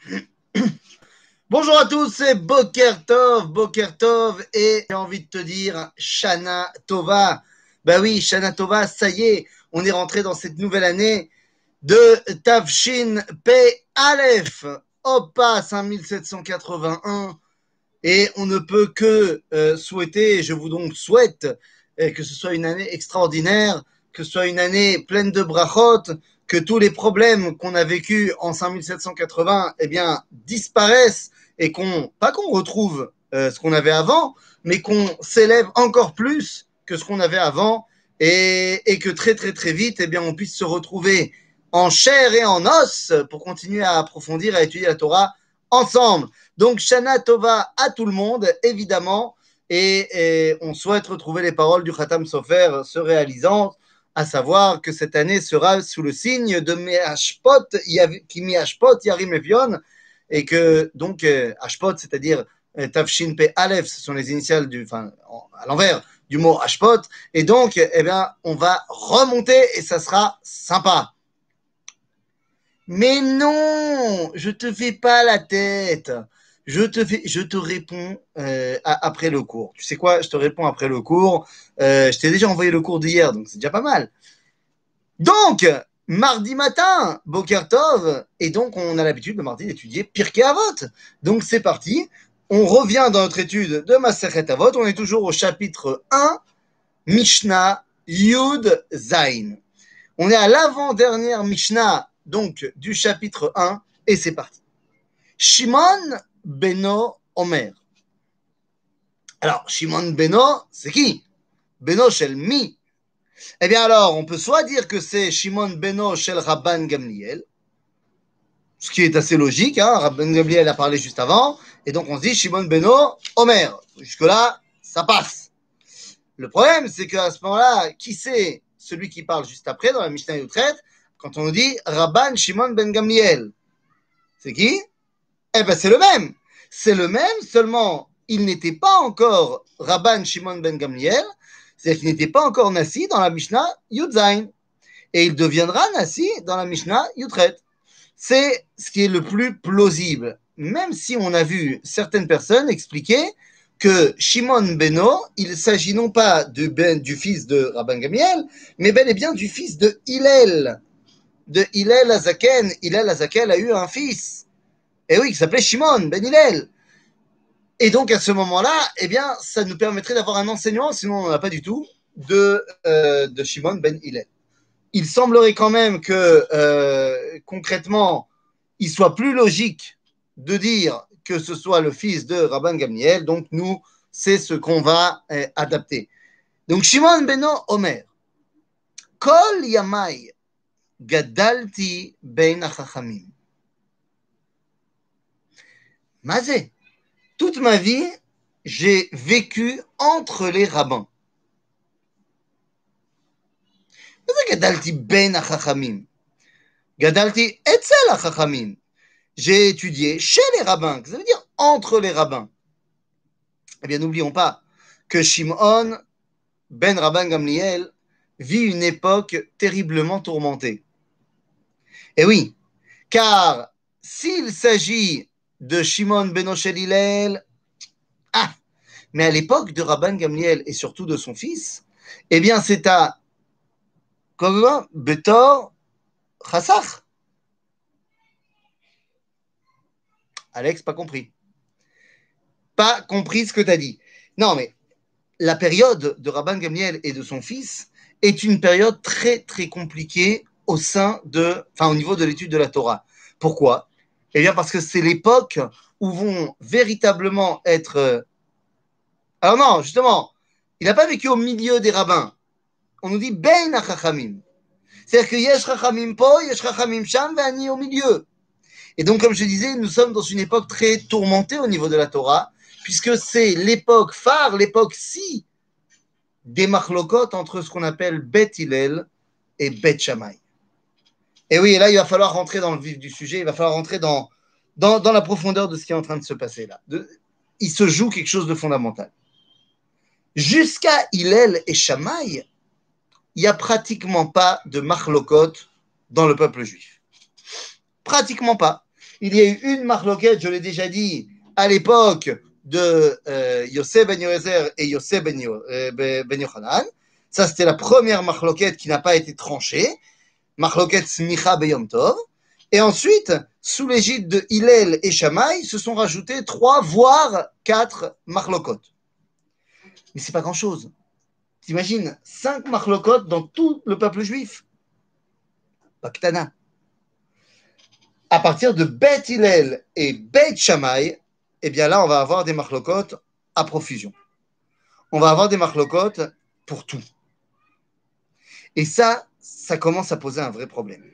Bonjour à tous, c'est Boker Tov, Boker Tov, et j'ai envie de te dire Shana Tova. Bah oui, Shana Tova, ça y est, on est rentré dans cette nouvelle année de Tavshin P. Aleph, Opa 5781, et on ne peut que euh, souhaiter, je vous donc souhaite, euh, que ce soit une année extraordinaire, que ce soit une année pleine de brachot, que tous les problèmes qu'on a vécus en 5780 eh bien, disparaissent et qu'on, pas qu'on retrouve euh, ce qu'on avait avant, mais qu'on s'élève encore plus que ce qu'on avait avant et, et, que très très très vite, eh bien, on puisse se retrouver en chair et en os pour continuer à approfondir, à étudier la Torah ensemble. Donc, Shana Tova à tout le monde, évidemment, et, et on souhaite retrouver les paroles du Khatam Sofer se réalisant à savoir que cette année sera sous le signe de Meashpot, qui Meashpot Yarim Evion, et que donc euh, Ashpot, c'est-à-dire euh, Tafshin P Aleph, ce sont les initiales du, enfin, à l'envers du mot Ashpot, et donc, eh bien, on va remonter et ça sera sympa. Mais non, je te fais pas la tête. Je te, je te réponds euh, après le cours. Tu sais quoi? Je te réponds après le cours. Euh, je t'ai déjà envoyé le cours d'hier, donc c'est déjà pas mal. Donc, mardi matin, Bokertov, et donc on a l'habitude le mardi d'étudier Pirkei Avot. Donc c'est parti. On revient dans notre étude de Maseret Avot. On est toujours au chapitre 1, Mishnah Yud Zain. On est à l'avant-dernière Mishnah, donc du chapitre 1, et c'est parti. Shimon Beno Omer. Alors, Shimon Beno, c'est qui? Beno Shel Mi. Eh bien alors, on peut soit dire que c'est Shimon Beno Shel Rabban Gamliel, ce qui est assez logique, hein, Rabban Gamliel a parlé juste avant, et donc on se dit Shimon Beno Omer. Jusque-là, ça passe. Le problème, c'est qu'à ce moment-là, qui c'est celui qui parle juste après dans la Mishnah Yutret, quand on nous dit Rabban Shimon Ben Gamliel? C'est qui? Eh bien, c'est le même. C'est le même, seulement il n'était pas encore Rabban Shimon ben Gamliel, c'est-à-dire qu'il n'était pas encore Nassi dans la Mishnah Yudzain. Et il deviendra Nassi dans la Mishnah Yutret. C'est ce qui est le plus plausible. Même si on a vu certaines personnes expliquer que Shimon Beno, il s'agit non pas ben, du fils de Rabban Gamliel, mais bel et bien du fils de Hillel. De Hillel Azaken. Hillel Azaken a eu un fils. Et oui, qui s'appelait Shimon Ben Hillel. Et donc à ce moment-là, eh bien, ça nous permettrait d'avoir un enseignement, sinon on n'en a pas du tout, de, euh, Shimon Ben Hillel. Il semblerait quand même que euh, concrètement, il soit plus logique de dire que ce soit le fils de Rabban Gamliel. Donc nous, c'est ce qu'on va euh, adapter. Donc Shimon Beno Omer, Kol Yamai Gadalti Ben Achachamim. Mazé. Toute ma vie, j'ai vécu entre les rabbins. Ben. J'ai étudié chez les rabbins. Ça veut dire entre les rabbins. Eh bien, n'oublions pas que Shimon ben Rabban Gamliel vit une époque terriblement tourmentée. Et oui, car s'il s'agit de Shimon Benoshel Hillel. Ah Mais à l'époque de Rabban Gamliel et surtout de son fils, eh bien c'est à quoi Betor Chassach. Alex, pas compris. Pas compris ce que tu as dit. Non, mais la période de Rabban Gamliel et de son fils est une période très très compliquée au sein de, enfin au niveau de l'étude de la Torah. Pourquoi? Eh bien, parce que c'est l'époque où vont véritablement être. Euh, alors, non, justement, il n'a pas vécu au milieu des rabbins. On nous dit Ben Chachamim. C'est-à-dire que Yesh Chachamim po, Yesh Chachamim sham, Vani au milieu. Et donc, comme je disais, nous sommes dans une époque très tourmentée au niveau de la Torah, puisque c'est l'époque phare, l'époque si des machlokot entre ce qu'on appelle Bet Hillel et Bet Shammai. Et oui, là, il va falloir rentrer dans le vif du sujet, il va falloir rentrer dans, dans, la profondeur de ce qui est en train de se passer là. Il se joue quelque chose de fondamental. Jusqu'à Hillel et Shamaï, il n'y a pratiquement pas de marlokot dans le peuple juif. Pratiquement pas. Il y a eu une marloquette, je l'ai déjà dit, à l'époque de euh, Yosef ben Yoézer et Yosef ben, euh, ben, ben Yochanan. Ça, c'était la première marloquette qui n'a pas été tranchée. Marloquette Smicha Beyom Tov. Et ensuite, sous l'égide de Hillel et Shammai, se sont rajoutés trois, voire quatre marloquotes. Mais c'est pas grand-chose. T'imagines, cinq marloquotes dans tout le peuple juif. Baktana. À partir de Beth Hillel et Beth Shammai, eh bien là, on va avoir des marloquotes à profusion. On va avoir des marloquotes pour tout. Et ça, ça commence à poser un vrai problème.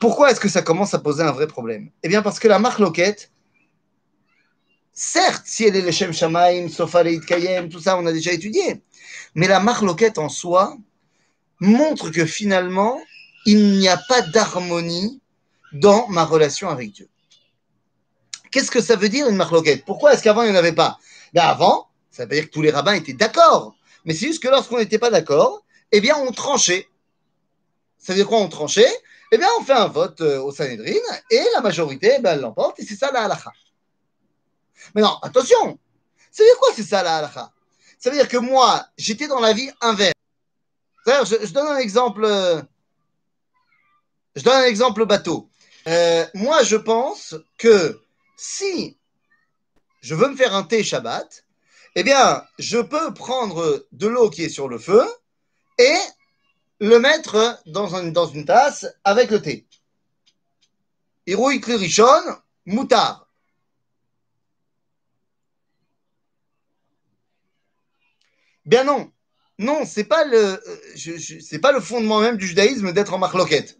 Pourquoi est-ce que ça commence à poser un vrai problème? Eh bien, parce que la marloquette, certes, si elle est le Shem Shamaim, Sofa Kayem, tout ça, on a déjà étudié, mais la marloquette en soi montre que finalement, il n'y a pas d'harmonie dans ma relation avec Dieu. Qu'est-ce que ça veut dire une marloquette Pourquoi est-ce qu'avant il n'y en avait pas? Ben Avant, ça veut dire que tous les rabbins étaient d'accord. Mais c'est juste que lorsqu'on n'était pas d'accord, eh bien on tranchait. Ça veut dire quoi on tranchait? Eh bien on fait un vote euh, au Sanhedrin et la majorité, ben, elle l'emporte et c'est ça la halakha. Mais non, attention Ça veut dire quoi c'est ça la halakha? Ça veut dire que moi, j'étais dans la vie inverse. Je, je, donne un exemple. Euh, je donne un exemple bateau. Euh, moi, je pense que si je veux me faire un thé Shabbat, eh bien, je peux prendre de l'eau qui est sur le feu et le mettre dans, une tasse avec le thé. Irouille Klirichon, moutard. Bien non, non, c'est pas le, pas le fondement même du judaïsme d'être en marloquette.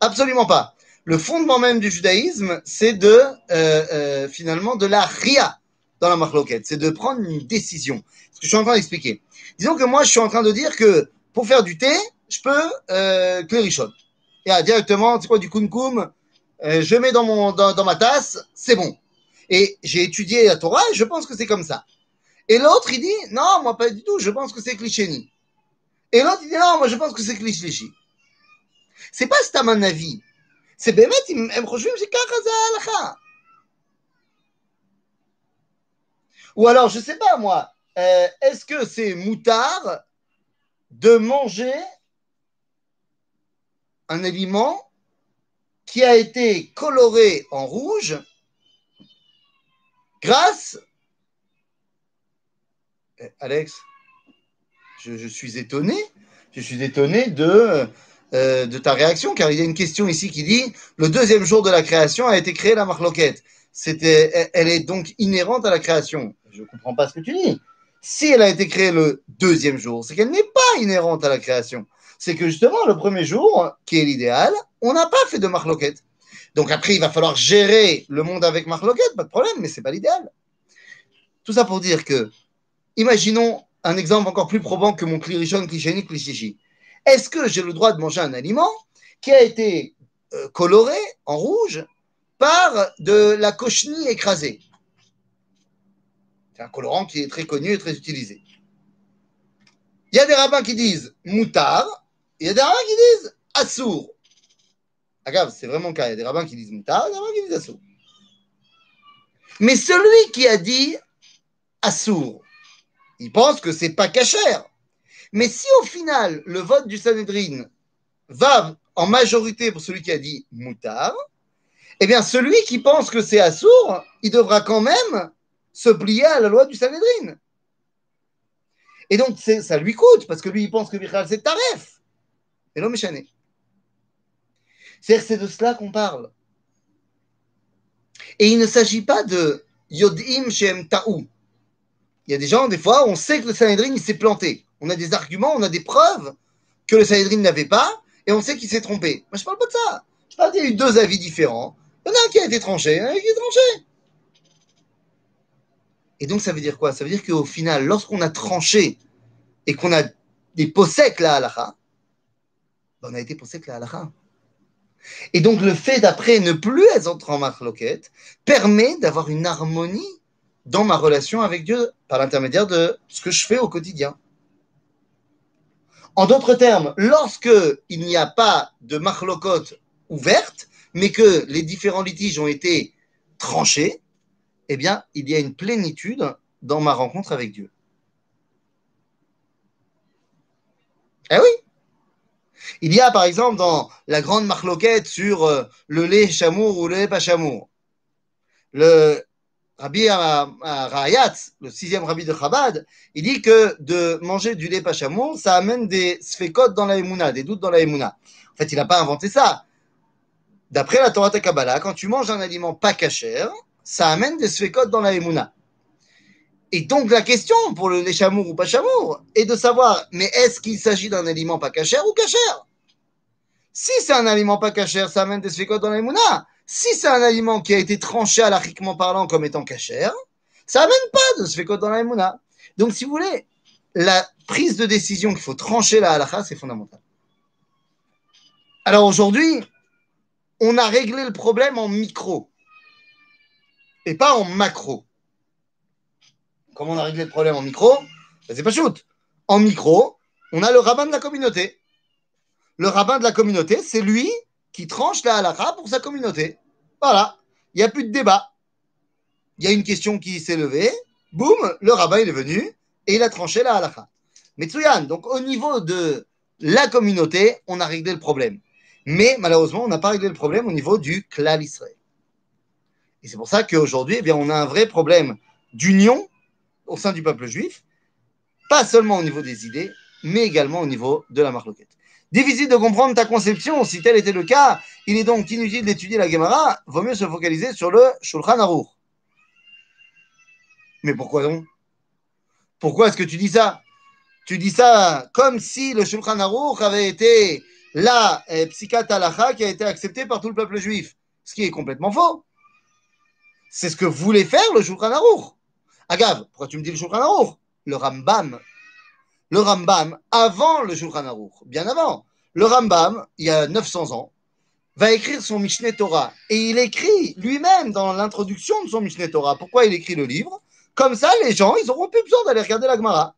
Absolument pas le fondement même du judaïsme, c'est de euh, euh, finalement de la ria dans la marloquette, c'est de prendre une décision. Ce que je suis en train d'expliquer. Disons que moi, je suis en train de dire que pour faire du thé, je peux euh. Et euh, directement, tu sais quoi, du kumkum, euh, je mets dans, mon, dans, ma tasse, c'est bon. Et j'ai étudié la Torah je pense que c'est comme ça. Et l'autre, il dit, non, moi pas du tout, je pense que c'est Klisheni. Et l'autre, il dit, non, moi je pense que c'est Klishlishi. C'est pas c'est à mon avis. C'est Bémet, ils me c'est Ou alors, je sais pas moi, euh, est-ce que c'est moutard de manger un aliment qui a été coloré en rouge grâce. Eh, Alex, je, suis étonné. Je suis étonné de euh, de ta réaction, car il y a une question ici qui dit le deuxième jour de la création a été créé la marloquette. C'était, elle est donc inhérente à la création. Je ne comprends pas ce que tu dis. Si elle a été créée le deuxième jour, c'est qu'elle n'est pas inhérente à la création. C'est que justement, le premier jour, qui est l'idéal, on n'a pas fait de marloquette. Donc après, il va falloir gérer le monde avec marloquette, pas de problème, mais c'est pas l'idéal. Tout ça pour dire que, imaginons un exemple encore plus probant que mon clirichon, clichéni, clichichi. Est-ce que j'ai le droit de manger un aliment qui a été euh, coloré en rouge par de la cochenille écrasée? C'est un colorant qui est très connu et très utilisé. Il y a des rabbins qui disent moutard, il y a des rabbins qui disent assour. Regarde, c'est vraiment le cas. Il y a des rabbins qui disent moutard, des rabbins qui disent assour. Mais celui qui a dit assour, il pense que c'est pas cachère. Mais si au final, le vote du Sanhedrin va en majorité pour celui qui a dit moutard, eh bien, celui qui pense que c'est assourd, il devra quand même se plier à la loi du Sanhedrin. Et donc, ça lui coûte, parce que lui, il pense que Michal, c'est taref. Et l'homme est C'est-à-dire c'est de cela qu'on parle. Et il ne s'agit pas de Yodim Shem Ta'ou. Il y a des gens, des fois, on sait que le Sanhedrin, il s'est planté on a des arguments, on a des preuves que le Sanhedrin n'avait pas, et on sait qu'il s'est trompé. Moi, je parle pas de ça. Je parle qu'il y a eu deux avis différents. Il y en a un qui a été tranché, un qui est tranché. Et donc, ça veut dire quoi? Ça veut dire qu'au final, lorsqu'on a tranché et qu'on a des possèques halakha, ben, on a été possèques la halakha. Et donc, le fait d'après ne plus être en marloquette permet d'avoir une harmonie dans ma relation avec Dieu par l'intermédiaire de ce que je fais au quotidien. En d'autres termes, lorsque il n'y a pas de marlocote ouverte, mais que les différents litiges ont été tranchés, eh bien, il y a une plénitude dans ma rencontre avec Dieu. Eh oui Il y a, par exemple, dans la grande marloquette sur euh, le lait chamour ou le lait pas chamour, le Rabbi Rayat, le sixième rabbi de Chabad, il dit que de manger du lait pas chamour, ça amène des sfekot dans la émouna, des doutes dans la émouna. En fait, il n'a pas inventé ça. D'après la Torah Kabbalah, quand tu manges un aliment pas cachère, ça amène des sfekot dans la émouna. Et donc la question pour le lait chamour ou pas chamour est de savoir, mais est-ce qu'il s'agit d'un aliment pas cachère ou cachère Si c'est un aliment pas cachère, ça amène des sfekot dans la émouna. Si c'est un aliment qui a été tranché alachiquement parlant comme étant cachère, ça amène pas de sfekot dans la émouna. Donc si vous voulez, la prise de décision qu'il faut trancher la halakha, c'est fondamental. Alors aujourd'hui, on a réglé le problème en micro et pas en macro. Comment on a réglé le problème en micro ben, C'est pas shoot. En micro, on a le rabbin de la communauté. Le rabbin de la communauté, c'est lui qui tranche la halakha pour sa communauté. Voilà. Il n'y a plus de débat. Il y a une question qui s'est levée. Boum, le rabbin est venu et il a tranché la halakha. Mais donc au niveau de la communauté, on a réglé le problème. Mais malheureusement, on n'a pas réglé le problème au niveau du clan. Et c'est pour ça qu'aujourd'hui, eh on a un vrai problème d'union au sein du peuple juif, pas seulement au niveau des idées, mais également au niveau de la marloquette. Difficile de comprendre ta conception, si tel était le cas, il est donc inutile d'étudier la Gemara, vaut mieux se focaliser sur le Shulchan Aruch. Mais pourquoi donc? Pourquoi est-ce que tu dis ça? Tu dis ça comme si le Shulchan Aruch avait été la eh, qui a été acceptée par tout le peuple juif, ce qui est complètement faux. C'est ce que voulait faire le Shulchan Aruch. Agave, pourquoi tu me dis le Shulchan Aruch Le Rambam. Le Rambam, avant le Shulchan Aruch, bien avant, le Rambam, il y a 900 ans, va écrire son Mishneh Torah. Et il écrit lui-même dans l'introduction de son Mishneh Torah. Pourquoi il écrit le livre Comme ça, les gens, ils n'auront plus besoin d'aller regarder la Gemara.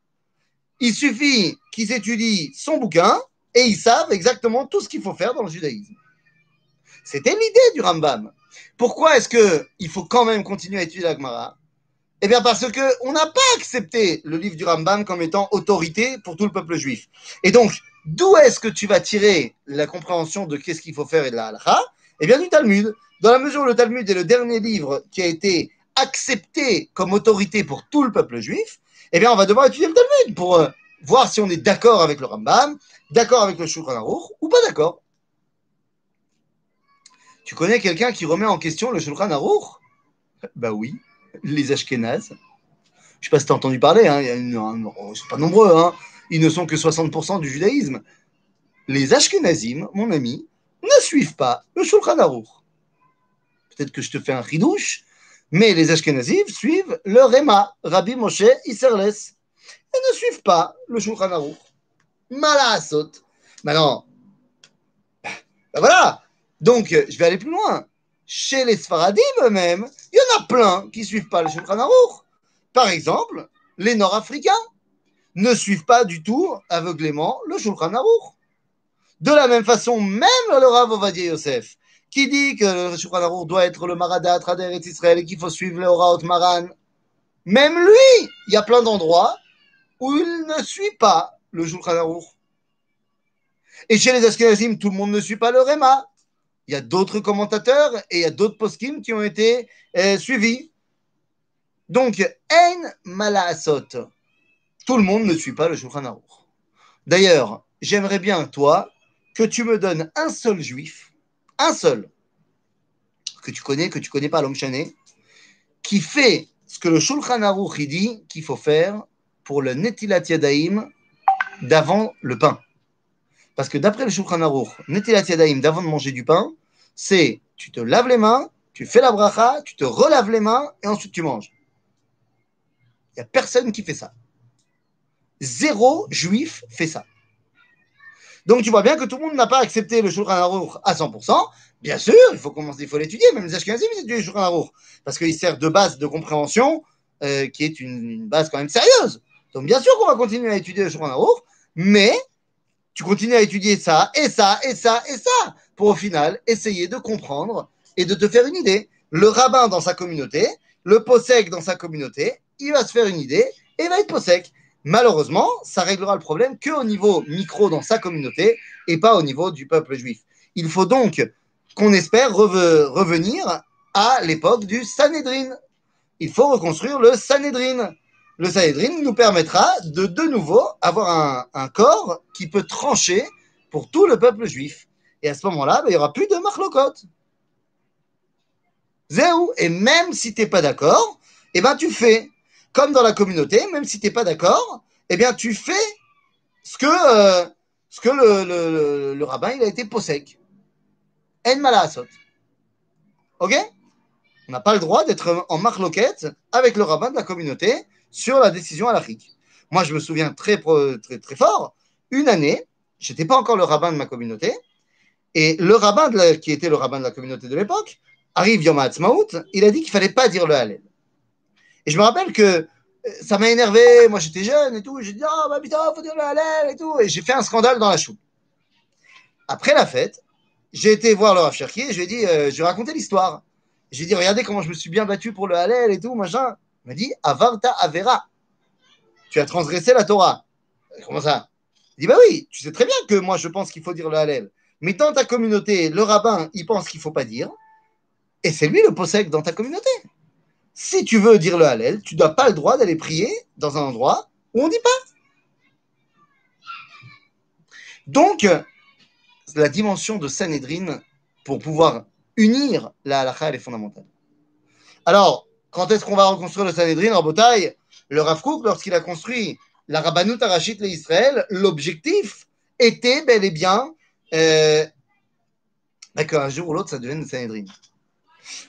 Il suffit qu'ils étudient son bouquin et ils savent exactement tout ce qu'il faut faire dans le judaïsme. C'était l'idée du Rambam. Pourquoi est-ce qu'il faut quand même continuer à étudier la Gemara? Eh bien parce qu'on n'a pas accepté le livre du Rambam comme étant autorité pour tout le peuple juif. Et donc, d'où est-ce que tu vas tirer la compréhension de qu'est-ce qu'il faut faire et de la halakha? Eh bien du Talmud. Dans la mesure où le Talmud est le dernier livre qui a été accepté comme autorité pour tout le peuple juif, eh bien on va devoir étudier le Talmud pour euh, voir si on est d'accord avec le Rambam, d'accord avec le Shulchan Aruch ou pas d'accord. Tu connais quelqu'un qui remet en question le Shulchan Aruch? Bah oui, les Ashkenazes. Je sais pas si tu as entendu parler, hein, il y oh, sont pas nombreux, hein. ils ne sont que 60% du judaïsme. Les Ashkenazim, mon ami, ne suivent pas le Shulchan Aruch. Peut-être que je te fais un ridouche, mais les Ashkenazim suivent le Rema, Rabbi Moshe Isserles et ne suivent pas le Shulchan Aruch. Malasot. Maintenant, ben voilà. Donc, je vais aller plus loin. Chez les Sfaradim eux-mêmes, il y en a plein qui ne suivent pas le Shulchan Aruch. Par exemple, les Nord-Africains ne suivent pas du tout aveuglément le Shulchan Aruch. De la même façon, même le Rav Ovadia Yosef, qui dit que le Shulchan Aruch doit être le Maradat Rader et Israël et qu'il faut suivre le Horaot Maran, même lui, il y a plein d'endroits où il ne suit pas le Shulchan Aruch. Et chez les Ashkenazim, tout le monde ne suit pas le Réma. Il y a d'autres commentateurs et il y a d'autres poskim qui ont été euh, suivis. Donc, Ein Malaasot. Tout le monde ne suit pas le Shulchan Aruch. D'ailleurs, j'aimerais bien, toi, que tu me donnes un seul juif, un seul, que tu connais, que tu connais pas, l'homme qui fait ce que le Shulchan Aruch dit qu'il faut faire pour le Netilat Yadaim d'avant le pain. Parce que d'après le Shulchan Aruch, Netilat Yadaim d'avant de manger du pain, c'est tu te laves les mains, tu fais la bracha, tu te relaves les mains et ensuite tu manges. Il n'y a personne qui fait ça. Zéro juif fait ça. Donc tu vois bien que tout le monde n'a pas accepté le Shulchan Aruch à 100%. Bien sûr, il faut commencer, il faut l'étudier. Même les Ashkenazim, ils étudient le Shulchan Aruch parce qu'il sert de base de compréhension euh, qui est une, base quand même sérieuse. Donc bien sûr qu'on va continuer à étudier le Shulchan Aruch, mais tu continues à étudier ça, et ça, et ça, et ça. pour au final essayer de comprendre et de te faire une idée. Le rabbin dans sa communauté, le possèque dans sa communauté, il va se faire une idée et va être possèque. Malheureusement, ça réglera le problème qu'au niveau micro dans sa communauté et pas au niveau du peuple juif. Il faut donc qu'on espère revenir à l'époque du Sanhedrin. Il faut reconstruire le Sanhedrin. Le Sanhedrin nous permettra de de nouveau avoir un, corps qui peut trancher pour tout le peuple juif. Et à ce moment-là, ben, il n'y aura plus de marlokot. Et même si tu n'es pas d'accord, eh ben, tu fais comme dans la communauté, même si tu n'es pas d'accord, eh bien, tu fais ce que, euh, le, rabbin il a été possèque. En malasot. Ok? On n'a pas le droit d'être en marloquette avec le rabbin de la communauté sur la décision à l'Afrique. Moi, je me souviens très, très, très fort, une année, je n'étais pas encore le rabbin de ma communauté, et le rabbin qui était le rabbin de la communauté de l'époque arrive Yom Ha'atzmaut, il a dit qu'il fallait pas dire le Hallel. Et je me rappelle que euh, ça m'a énervé, moi j'étais jeune et tout, j'ai dit, oh bah putain, faut dire le Hallel et tout, et j'ai fait un scandale dans la chou. Après la fête, j'ai été voir le Rav Cherki et je lui ai dit, euh, je vais raconter l'histoire. J'ai dit, regardez comment je me suis bien battu pour le Hallel et tout, machin. Il m'a dit, Avarta Avera. Tu as transgressé la Torah. Comment ça? Il dit, bah oui, tu sais très bien que moi je pense qu'il faut dire le Hallel. Mais dans ta communauté, le rabbin, il pense qu'il ne faut pas dire. Et c'est lui le possède dans ta communauté. Si tu veux dire le Hallel, tu dois pas le droit d'aller prier dans un endroit où on ne dit pas. Donc, la dimension de Sanhedrin pour pouvoir unir la halakha, elle est fondamentale. Alors, quand est-ce qu'on va reconstruire le Sanhedrin en bataille Le Rav lorsqu'il a construit la Rabbanut Arachit Israël, l'objectif était bel et bien euh, qu'un jour ou l'autre, ça devienne le Sanhedrin.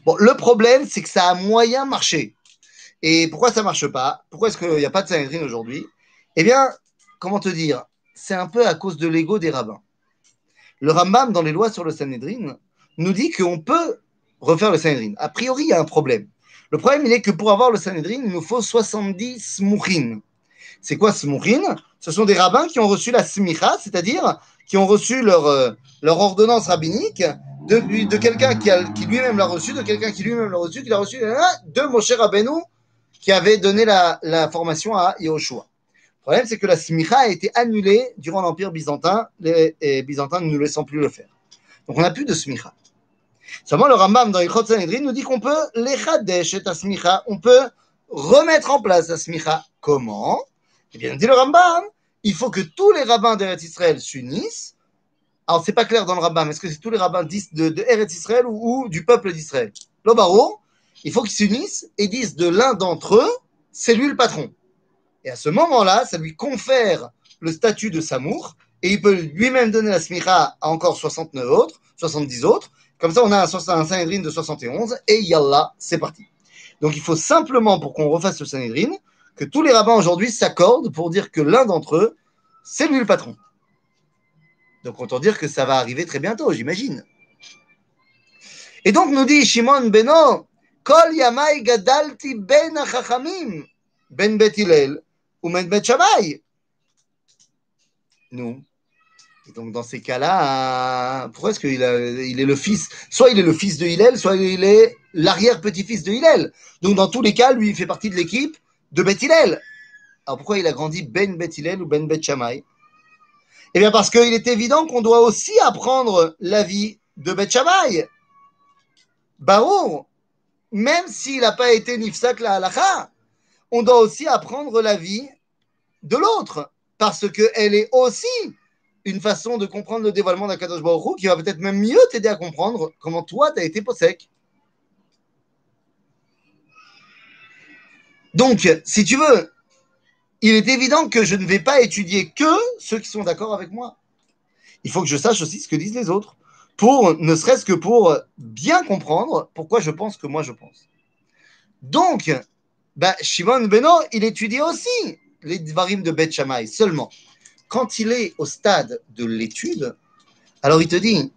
Bon, le problème, c'est que ça a moyen marché. Et pourquoi ça ne marche pas? Pourquoi est-ce qu'il n'y a pas de Sanhedrin aujourd'hui? Eh bien, comment te dire? C'est un peu à cause de l'ego des rabbins. Le Rambam, dans les lois sur le Sanhedrin, nous dit qu'on peut refaire le Sanhedrin. A priori, il y a un problème. Le problème, il est que pour avoir le Sanhedrin, il nous faut 70 smouchin. C'est quoi smouchin Ce sont des rabbins qui ont reçu la smicha, c'est-à-dire qui ont reçu leur, euh, ordonnance rabbinique de, quelqu'un qui, qui lui-même l'a reçu, de quelqu'un qui lui-même l'a reçu, qui l'a reçu de Moshe Rabbeinu, qui avait donné la, formation à Yahushua. Le problème, c'est que la smicha a été annulée durant l'Empire byzantin, les, Byzantins ne nous laissant plus le faire. Donc on n'a plus de smicha. Seulement, le Rambam dans Ichot Sanhedrin nous dit qu'on peut les chadesh et smicha, on peut remettre en place la smicha. Comment? Eh bien, dit le Rambam, il faut que tous les rabbins d'Eretz Israël s'unissent. Alors, c'est pas clair dans le rabbin, est-ce que c'est tous les rabbins de, de Israël ou, du peuple d'Israël L'Obaro, il faut qu'ils s'unissent et disent de l'un d'entre eux, c'est lui le patron. Et à ce moment-là, ça lui confère le statut de Samour et il peut lui-même donner la smicha à encore 69 autres, 70 autres. Comme ça, on a un, un Sanhedrin de 71 et yallah, c'est parti. Donc, il faut simplement, pour qu'on refasse le Sanhedrin, que tous les rabbins aujourd'hui s'accordent pour dire que l'un d'entre eux, c'est lui le patron. Donc autant dire que ça va arriver très bientôt, j'imagine. Et donc nous dit Shimon Beno, Kol yamai gadalti ben achachamim, ben bet ou ben bet. Nous. Donc dans ces cas-là, pourquoi est-ce qu'il il est le fils Soit il est le fils de Hillel, soit il est l'arrière-petit-fils de Hillel. Donc dans tous les cas, lui, il fait partie de l'équipe de Beth Alors pourquoi il a grandi Ben Beth ou Ben Beth Shammai? Eh bien parce qu'il est évident qu'on doit aussi apprendre la vie de Beth Shammai. Barour, même s'il n'a pas été Nifsak la halacha, on doit aussi apprendre la vie de l'autre, parce qu'elle est aussi une façon de comprendre le dévoilement d'Akadosh Baruch qui va peut-être même mieux t'aider à comprendre comment toi, tu as été possèque. Donc, si tu veux, il est évident que je ne vais pas étudier que ceux qui sont d'accord avec moi. Il faut que je sache aussi ce que disent les autres, pour ne serait-ce que pour bien comprendre pourquoi je pense que moi je pense. Donc, bah, Shimon Beno, il étudie aussi les Dvarim de Beth Shammai, seulement. Quand il est au stade de l'étude, alors il te dit, ben.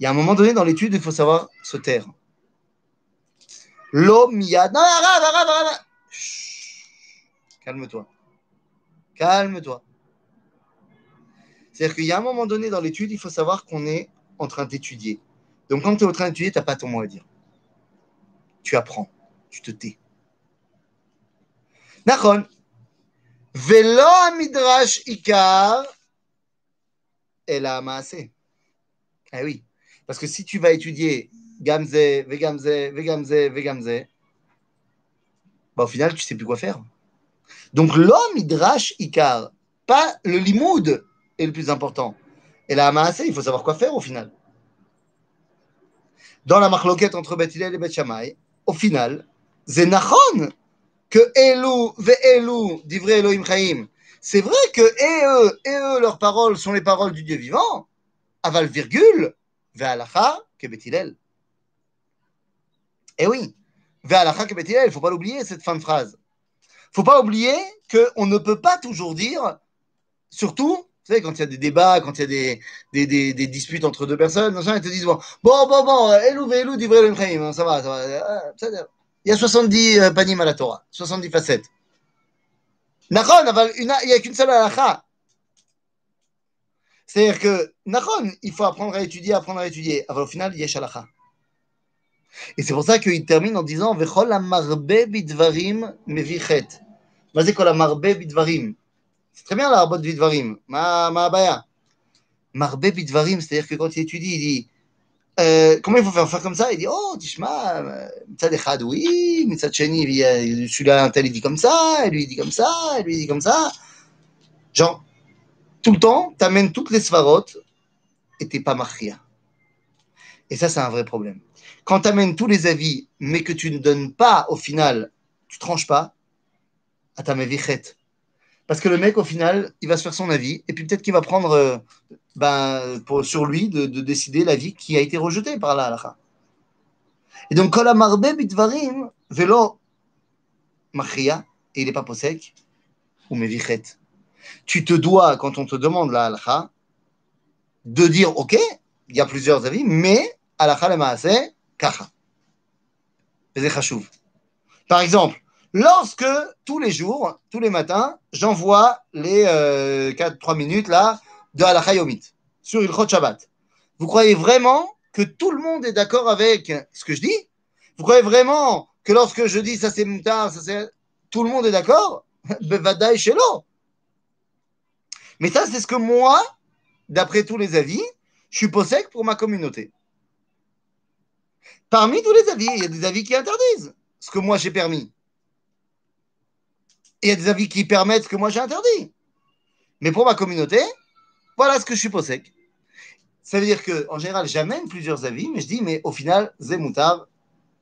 Il y a un moment donné dans l'étude, il faut savoir se taire. Calme-toi. Calme-toi. C'est-à-dire qu'il y a un moment donné dans l'étude, il faut savoir qu'on est en train d'étudier. Donc quand tu es en train d'étudier, tu n'as pas ton mot à dire. Tu apprends, tu te tais. Nachon. Velo midrash ikar et la maasé. Eh oui. Parce que si tu vas étudier Gamze, Vegamze, Vegamze, Vegamze, bah, au final, tu sais plus quoi faire. Donc l'homme midrash ikar, pas le limoud est le plus important. Et la maasé, il faut savoir quoi faire au final. Dans la marloquette entre Beth et Beth au final, c'est nachon que Elou ve Elou d'ivrei Elohim Chaim. C'est vrai que et eux, et eux, leurs paroles sont les paroles du Dieu vivant. Aval virgule, ve alacha que Bethilel. Eh oui, ve alacha que Bethilel, il faut pas l'oublier cette fin de phrase. faut pas oublier qu'on ne peut pas toujours dire, surtout, vous savez, quand il y a des débats, quand il y a des, des, des, des disputes entre deux personnes, ils te disent, bon, bon, bon, bon, Elou Elou d'ivrei ça va, ça va, euh, ça va. Il y a 70 euh, panim à la Torah, 70 facettes. Nachon, il n'y a qu'une seule halakha. C'est-à-dire que, Nachon, il faut apprendre à étudier, apprendre à étudier. Alors, au final, il y a halakha. Et c'est pour ça qu'il termine en disant Vechol amarbe bidvarim mevichet. Vas-y, kol amarbe bidvarim. C'est très bien la arbot bidvarim. Ma, ma abaya. Marbe bidvarim, c'est-à-dire que quand il étudie, il dit euh, comment il faut faire, comme ça? Il dit Oh, Tishma, Mitzad Echad, oui, celui-là, un tel, il dit comme ça, et lui, il dit comme ça, et lui, il dit comme ça. Genre, tout le temps, tu amènes toutes les svarot et t'es pas marchia. Et ça, c'est un vrai problème. Quand tu amènes tous les avis, mais que tu ne donnes pas, au final, tu tranches pas, à ta mévichet. Parce que le mec, au final, il va se faire son avis, et puis peut-être qu'il va prendre euh, ben, sur lui de, de décider l'avis qui a été rejeté par la halakha. Et donc, kol amarbe bitvarim, velo machria, et il n'est pas posek, ou mevichet. Tu te dois, quand on te demande la halakha, de dire, ok, il y a plusieurs avis, mais halakha le kacha. Par exemple, lorsque tous les jours, tous les matins, j'envoie les euh, 4-3 minutes là de Halakha Yomit sur Ilchot Shabbat. Vous croyez vraiment que tout le monde est d'accord avec ce que je dis? Vous croyez vraiment que lorsque je dis ça c'est moutar, ça c'est tout le monde est d'accord? Bevadaï Shelo. Mais ça c'est ce que moi, d'après tous les avis, je suis possède pour ma communauté. Parmi tous les avis, il y a des avis qui interdisent ce que moi j'ai permis. Il y a des avis qui permettent ce que moi j'ai interdit. Mais pour ma communauté, voilà ce que je suis possède. Ça veut dire qu'en général, j'amène plusieurs avis, mais je dis, mais au final, zé moutar,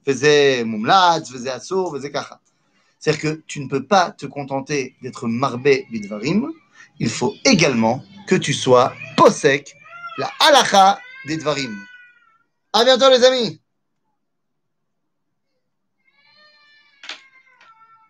faisait mumlat, faisait assour, faisait kacha. C'est-à-dire que tu ne peux pas te contenter d'être marbé bidvarim, il faut également que tu sois posek, la halacha des dvarim. À bientôt les amis